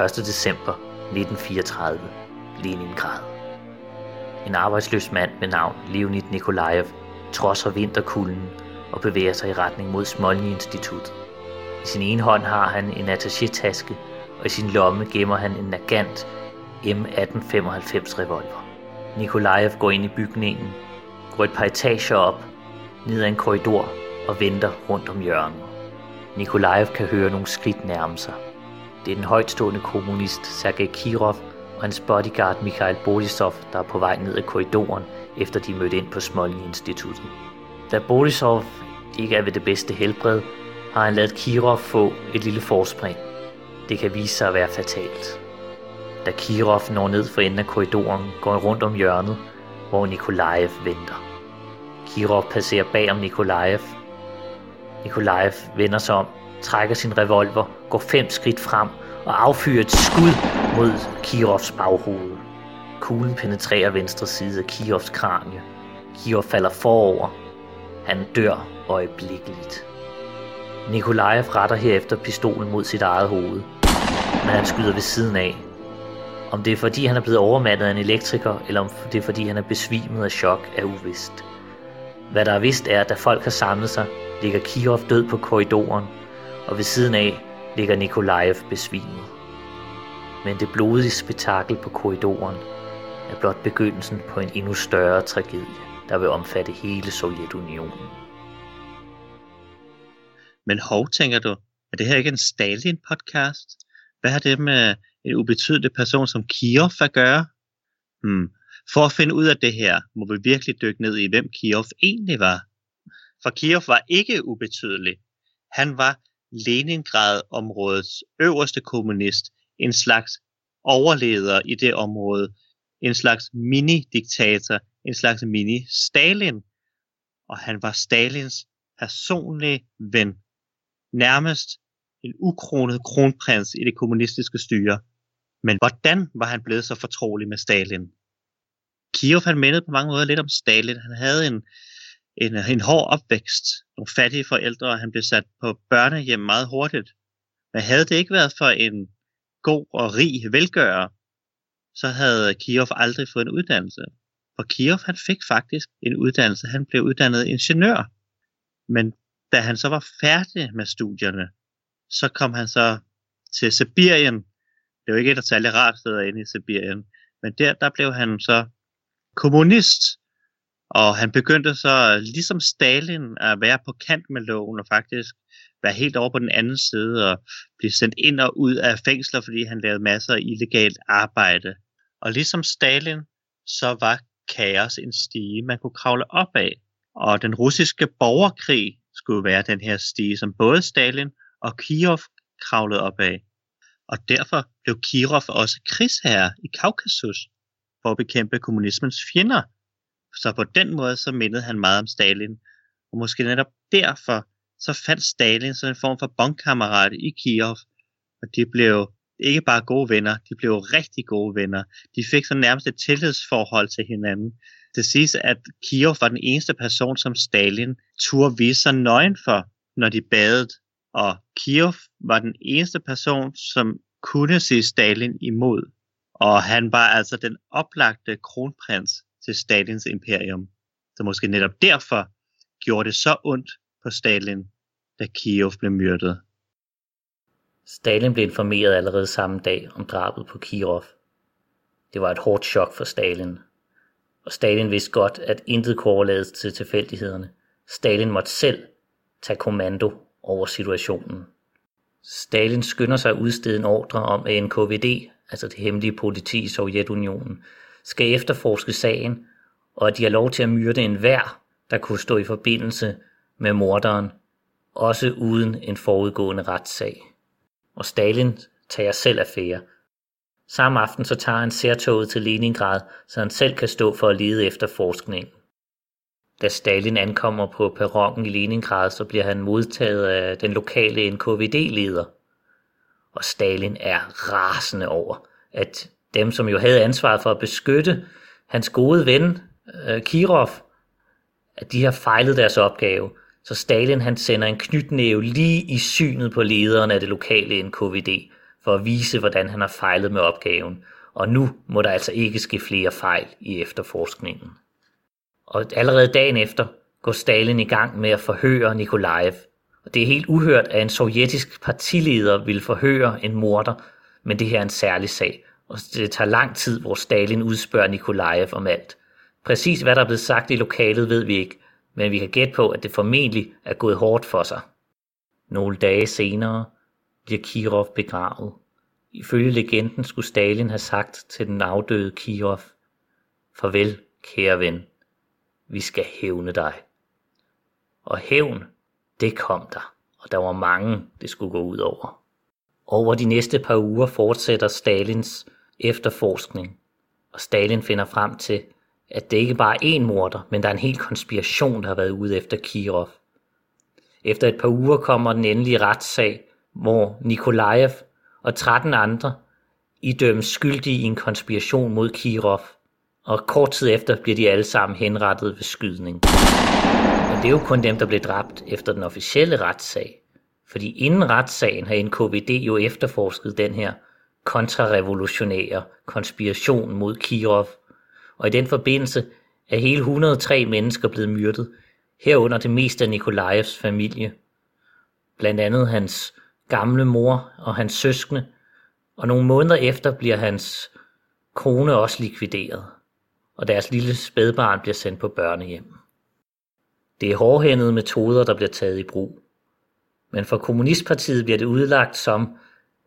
1. december 1934, Leningrad. En arbejdsløs mand med navn Leonid Nikolajev trodser vinterkulden og bevæger sig i retning mod Smolny-instituttet. I sin ene hånd har han en attaché-taske, og i sin lomme gemmer han en Nagant M1895 revolver. Nikolajev går ind i bygningen, går et par etager op, ned ad en korridor og venter rundt om hjørnet. Nikolajev kan høre nogle skridt nærme sig. Det er den højtstående kommunist Sergej Kirov og hans bodyguard Mikhail Borisov, der er på vej ned ad korridoren, efter de mødte ind på Smolny-instituttet. Da Borisov ikke er ved det bedste helbred, har han ladet Kirov få et lille forspring. Det kan vise sig at være fatalt. Da Kirov når ned for enden af korridoren, går han rundt om hjørnet, hvor Nikolajev venter. Kirov passerer bag om Nikolajev. Nikolajev vender sig om, trækker sin revolver, går fem skridt frem og affyrer et skud mod Kirovs baghoved. Kuglen penetrerer venstre side af Kirovs kranie. Kirov falder forover. Han dør øjeblikkeligt. Nikolajev retter herefter pistolen mod sit eget hoved, men han skyder ved siden af. Om det er fordi han er blevet overmandet af en elektriker, eller om det er fordi han er besvimet af chok, er uvist. Hvad der er vist er, at da folk har samlet sig, ligger Kirov død på korridoren, og ved siden af ligger Nikolajev besvimet. Men det blodige spektakel på korridoren er blot begyndelsen på en endnu større tragedie, der vil omfatte hele Sovjetunionen. Men hov, tænker du, er det her ikke en Stalin-podcast? Hvad har det med en ubetydelig person som Kirov at gøre? Hmm. For at finde ud af det her, må vi virkelig dykke ned i, hvem Kirov egentlig var. For Kirov var ikke ubetydelig. Han var Leningrad-områdets øverste kommunist, en slags overleder i det område, en slags mini-diktator, en slags mini-Stalin. Og han var Stalins personlige ven. Nærmest en ukronet kronprins i det kommunistiske styre. Men hvordan var han blevet så fortrolig med Stalin? Kirov han mindede på mange måder lidt om Stalin. Han havde en, en, en hård opvækst, nogle fattige forældre, og han blev sat på børnehjem meget hurtigt. Men havde det ikke været for en god og rig velgører, så havde Kirov aldrig fået en uddannelse. For Kirov han fik faktisk en uddannelse. Han blev uddannet ingeniør. Men da han så var færdig med studierne, så kom han så til Sibirien. Det var ikke et af særlig rart sted inde i Sibirien. Men der, der blev han så kommunist, og han begyndte så, ligesom Stalin, at være på kant med loven og faktisk være helt over på den anden side og blive sendt ind og ud af fængsler, fordi han lavede masser af illegalt arbejde. Og ligesom Stalin, så var kaos en stige, man kunne kravle op af. Og den russiske borgerkrig skulle være den her stige, som både Stalin og Kirov kravlede op af. Og derfor blev Kirov også krigsherre i Kaukasus for at bekæmpe kommunismens fjender. Så på den måde så mindede han meget om Stalin. Og måske netop derfor så fandt Stalin sådan en form for bondkammerat i Kiev. Og de blev ikke bare gode venner, de blev rigtig gode venner. De fik så nærmest et tillidsforhold til hinanden. Det siges, at Kiev var den eneste person, som Stalin turde vise sig nøgen for, når de badede. Og Kiev var den eneste person, som kunne se Stalin imod. Og han var altså den oplagte kronprins til Stalins imperium. Så måske netop derfor gjorde det så ondt på Stalin, da Kiev blev myrdet. Stalin blev informeret allerede samme dag om drabet på Kirov. Det var et hårdt chok for Stalin. Og Stalin vidste godt, at intet kunne overlades til tilfældighederne. Stalin måtte selv tage kommando over situationen. Stalin skynder sig at udstede en ordre om, at NKVD altså det hemmelige politi i Sovjetunionen, skal efterforske sagen, og at de har lov til at myrde enhver, der kunne stå i forbindelse med morderen, også uden en forudgående retssag. Og Stalin tager selv affære. Samme aften så tager han særtoget til Leningrad, så han selv kan stå for at lede efter forskningen. Da Stalin ankommer på perronen i Leningrad, så bliver han modtaget af den lokale NKVD-leder – og Stalin er rasende over, at dem, som jo havde ansvaret for at beskytte hans gode ven, øh, Kirov, at de har fejlet deres opgave. Så Stalin han sender en knytnæve lige i synet på lederen af det lokale NKVD, for at vise, hvordan han har fejlet med opgaven, og nu må der altså ikke ske flere fejl i efterforskningen. Og allerede dagen efter går Stalin i gang med at forhøre Nikolajev. Og det er helt uhørt, at en sovjetisk partileder vil forhøre en morder, men det her er en særlig sag, og det tager lang tid, hvor Stalin udspørger Nikolajev om alt. Præcis hvad der er blevet sagt i lokalet ved vi ikke, men vi kan gætte på, at det formentlig er gået hårdt for sig. Nogle dage senere bliver Kirov begravet. Ifølge legenden skulle Stalin have sagt til den afdøde Kirov, Farvel, kære ven, vi skal hævne dig. Og hævn, det kom der, og der var mange, det skulle gå ud over. Over de næste par uger fortsætter Stalins efterforskning, og Stalin finder frem til, at det ikke bare er én morder, men der er en hel konspiration, der har været ude efter Kirov. Efter et par uger kommer den endelige retssag, hvor Nikolajev og 13 andre idømmes skyldige i en konspiration mod Kirov, og kort tid efter bliver de alle sammen henrettet ved skydning. Og det er jo kun dem, der blev dræbt efter den officielle retssag. Fordi inden retssagen har NKVD jo efterforsket den her kontrarevolutionære konspiration mod Kirov, og i den forbindelse er hele 103 mennesker blevet myrdet, herunder det meste af Nikolajevs familie. Blandt andet hans gamle mor og hans søskende, og nogle måneder efter bliver hans kone også likvideret, og deres lille spædbarn bliver sendt på børnehjem. Det er hårdhændede metoder, der bliver taget i brug. Men for Kommunistpartiet bliver det udlagt som,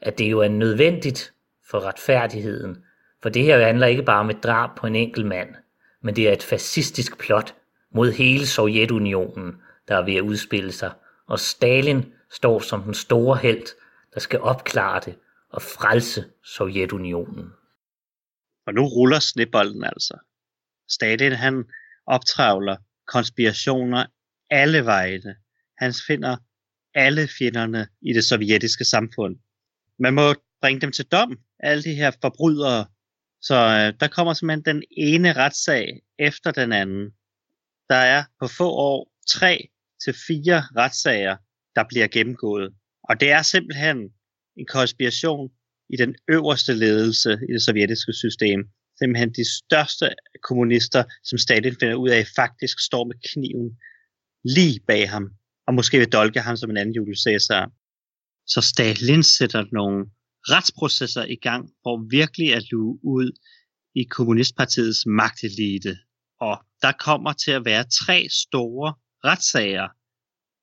at det jo er nødvendigt for retfærdigheden, for det her handler ikke bare om et drab på en enkelt mand, men det er et fascistisk plot mod hele Sovjetunionen, der er ved at udspille sig, og Stalin står som den store held, der skal opklare det og frelse Sovjetunionen. Og nu ruller snebolden altså. Stalin han optravler konspirationer alle vegne. Han finder alle fjenderne i det sovjetiske samfund. Man må bringe dem til dom, alle de her forbrydere. Så øh, der kommer simpelthen den ene retssag efter den anden. Der er på få år tre til fire retssager, der bliver gennemgået. Og det er simpelthen en konspiration i den øverste ledelse i det sovjetiske system. Simpelthen de største kommunister, som Stalin finder ud af, faktisk står med kniven lige bag ham, og måske vil dolke ham som en anden Julius Caesar. Så Stalin sætter nogle retsprocesser i gang for virkelig at luge ud i kommunistpartiets magtelite. Og der kommer til at være tre store retssager.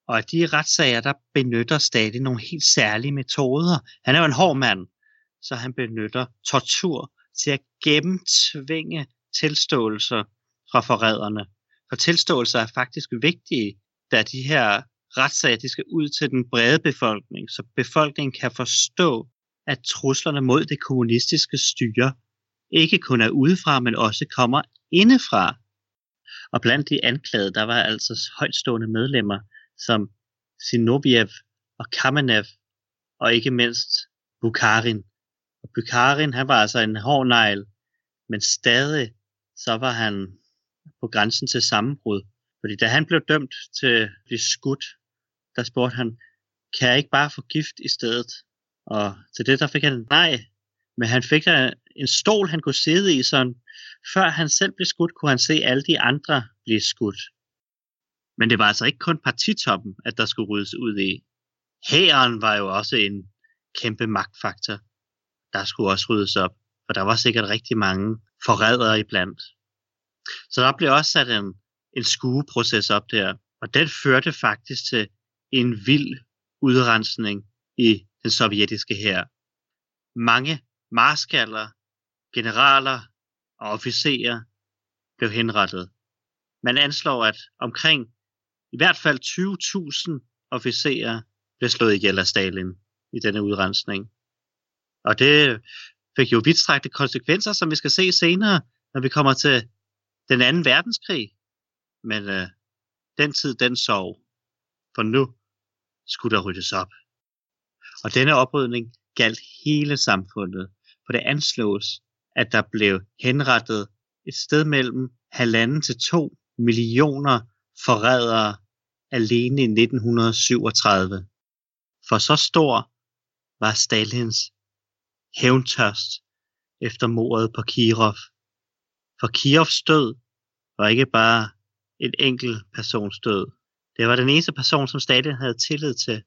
Og af de retssager, der benytter Stalin nogle helt særlige metoder. Han er jo en hård mand, så han benytter tortur til at gennemtvinge tilståelser fra forræderne. For tilståelser er faktisk vigtige, da de her retssager de skal ud til den brede befolkning, så befolkningen kan forstå, at truslerne mod det kommunistiske styre ikke kun er udefra, men også kommer indefra. Og blandt de anklagede, der var altså højtstående medlemmer som Sinoviev og Kamenev, og ikke mindst Bukharin. Og Bukharin, han var altså en hård negl, men stadig så var han på grænsen til sammenbrud. Fordi da han blev dømt til at blive skudt, der spurgte han, kan jeg ikke bare få gift i stedet? Og til det der fik han nej, men han fik der en stol, han kunne sidde i, så før han selv blev skudt, kunne han se alle de andre blive skudt. Men det var altså ikke kun partitoppen, at der skulle ryddes ud i. Hæren var jo også en kæmpe magtfaktor. Der skulle også ryddes op, for der var sikkert rigtig mange forrædere iblandt. Så der blev også sat en, en skueproces op der, og den førte faktisk til en vild udrensning i den sovjetiske hær. Mange marskaller, generaler og officerer blev henrettet. Man anslår, at omkring i hvert fald 20.000 officerer blev slået ihjel af Stalin i denne udrensning. Og det fik jo vidtstrækte konsekvenser, som vi skal se senere, når vi kommer til den anden verdenskrig. Men øh, den tid, den sov. For nu skulle der ryddes op. Og denne oprydning galt hele samfundet, for det anslås, at der blev henrettet et sted mellem halvanden til to millioner forrædere alene i 1937. For så stor var Stalins hævntørst efter mordet på Kirov. For Kirovs død var ikke bare en enkelt persons død. Det var den eneste person, som Stalin havde tillid til,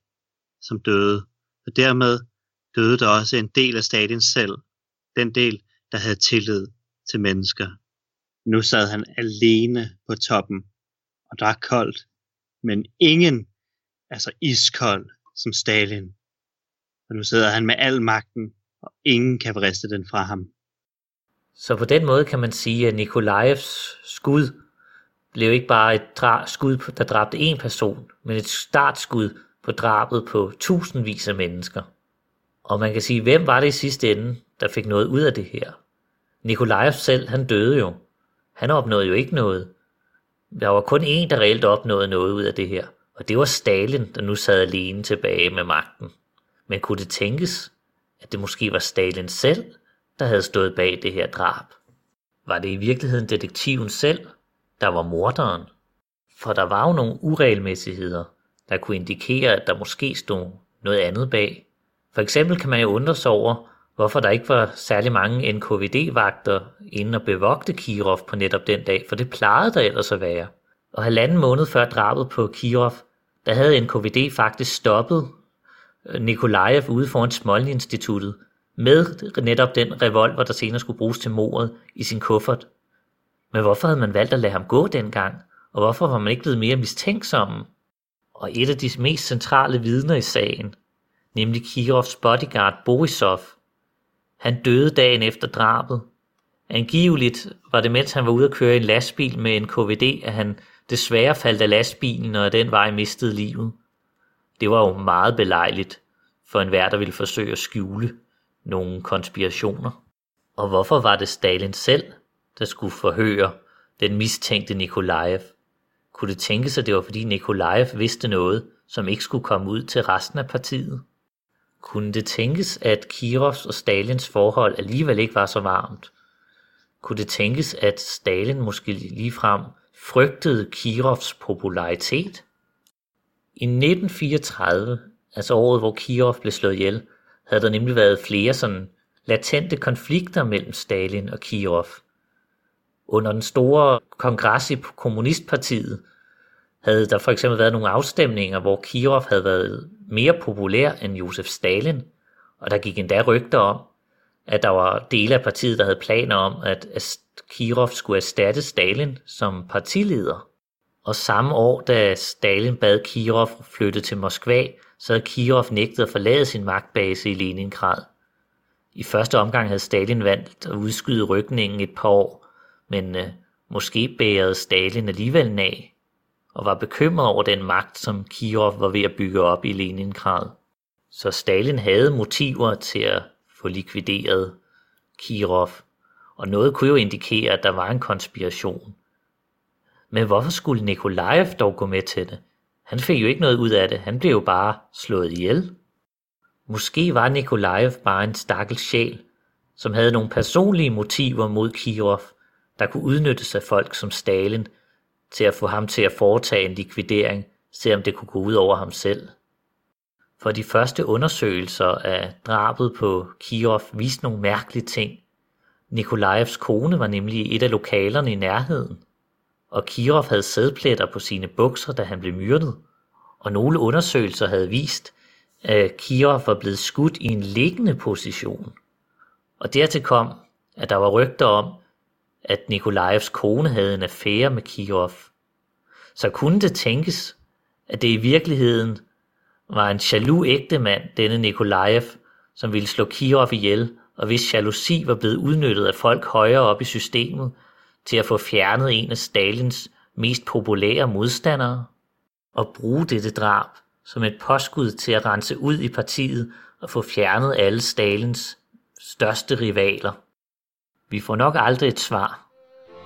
som døde. Og dermed døde der også en del af Stalin selv. Den del, der havde tillid til mennesker. Nu sad han alene på toppen og drak koldt, men ingen, altså iskold som Stalin. Og nu sidder han med al magten, og ingen kan vriste den fra ham. Så på den måde kan man sige, at Nikolajevs skud blev ikke bare et dra- skud, der dræbte en person, men et startskud på drabet på tusindvis af mennesker. Og man kan sige, hvem var det i sidste ende, der fik noget ud af det her? Nikolajev selv, han døde jo. Han opnåede jo ikke noget. Der var kun én, der reelt opnåede noget ud af det her, og det var Stalin, der nu sad alene tilbage med magten. Men kunne det tænkes, at det måske var Stalin selv, der havde stået bag det her drab? Var det i virkeligheden detektiven selv, der var morderen? For der var jo nogle uregelmæssigheder, der kunne indikere, at der måske stod noget andet bag. For eksempel kan man jo undre sig over, hvorfor der ikke var særlig mange NKVD-vagter inden at bevogte Kirov på netop den dag, for det plejede der ellers at være. Og halvanden måned før drabet på Kirov, der havde NKVD faktisk stoppet øh, Nikolajev ude foran Smolny-instituttet med netop den revolver, der senere skulle bruges til mordet i sin kuffert. Men hvorfor havde man valgt at lade ham gå dengang? Og hvorfor var man ikke blevet mere mistænksomme? Og et af de mest centrale vidner i sagen, nemlig Kirovs bodyguard Borisov, han døde dagen efter drabet. Angiveligt var det, mens han var ude at køre i en lastbil med en KVD, at han desværre faldt af lastbilen og af den vej mistede livet. Det var jo meget belejligt for enhver, der ville forsøge at skjule nogle konspirationer. Og hvorfor var det Stalin selv, der skulle forhøre den mistænkte Nikolajev? Kunne det tænkes, at det var fordi Nikolajev vidste noget, som ikke skulle komme ud til resten af partiet? Kunne det tænkes, at Kirovs og Stalins forhold alligevel ikke var så varmt? Kunne det tænkes, at Stalin måske ligefrem frygtede Kirovs popularitet? I 1934, altså året hvor Kirov blev slået ihjel, havde der nemlig været flere sådan latente konflikter mellem Stalin og Kirov. Under den store kongres i Kommunistpartiet havde der for eksempel været nogle afstemninger, hvor Kirov havde været mere populær end Josef Stalin, og der gik endda rygter om, at der var dele af partiet, der havde planer om, at Kirov skulle erstatte Stalin som partileder. Og samme år, da Stalin bad Kirov flytte til Moskva, så havde Kirov nægtet at forlade sin magtbase i Leningrad. I første omgang havde Stalin valgt at udskyde rykningen et par år, men øh, måske bærede Stalin alligevel af og var bekymret over den magt, som Kirov var ved at bygge op i Leningrad. Så Stalin havde motiver til at få likvideret Kirov, og noget kunne jo indikere, at der var en konspiration. Men hvorfor skulle Nikolajev dog gå med til det? Han fik jo ikke noget ud af det, han blev jo bare slået ihjel. Måske var Nikolajev bare en stakkels sjæl, som havde nogle personlige motiver mod Kirov, der kunne udnyttes af folk som Stalin til at få ham til at foretage en likvidering, selvom det kunne gå ud over ham selv. For de første undersøgelser af drabet på Kirov viste nogle mærkelige ting. Nikolajevs kone var nemlig i et af lokalerne i nærheden, og Kirov havde sædpletter på sine bukser, da han blev myrdet. Og nogle undersøgelser havde vist, at Kirov var blevet skudt i en liggende position. Og dertil kom, at der var rygter om, at Nikolajevs kone havde en affære med Kirov. Så kunne det tænkes, at det i virkeligheden var en jaloux ægtemand, denne Nikolajev, som ville slå Kirov ihjel, og hvis jalousi var blevet udnyttet af folk højere op i systemet til at få fjernet en af Stalins mest populære modstandere, og bruge dette drab som et påskud til at rense ud i partiet og få fjernet alle Stalins største rivaler. Vi får nok aldrig et svar,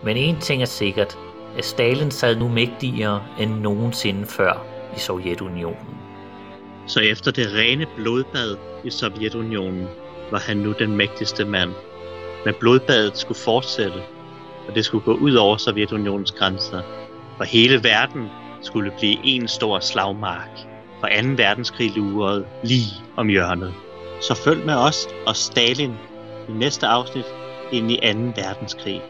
men en ting er sikkert, at Stalin sad nu mægtigere end nogensinde før i Sovjetunionen. Så efter det rene blodbad i Sovjetunionen var han nu den mægtigste mand. Men blodbadet skulle fortsætte, og det skulle gå ud over Sovjetunionens grænser. For hele verden skulle blive en stor slagmark. For 2. verdenskrig lurede lige om hjørnet. Så følg med os og Stalin i næste afsnit ind i 2. verdenskrig.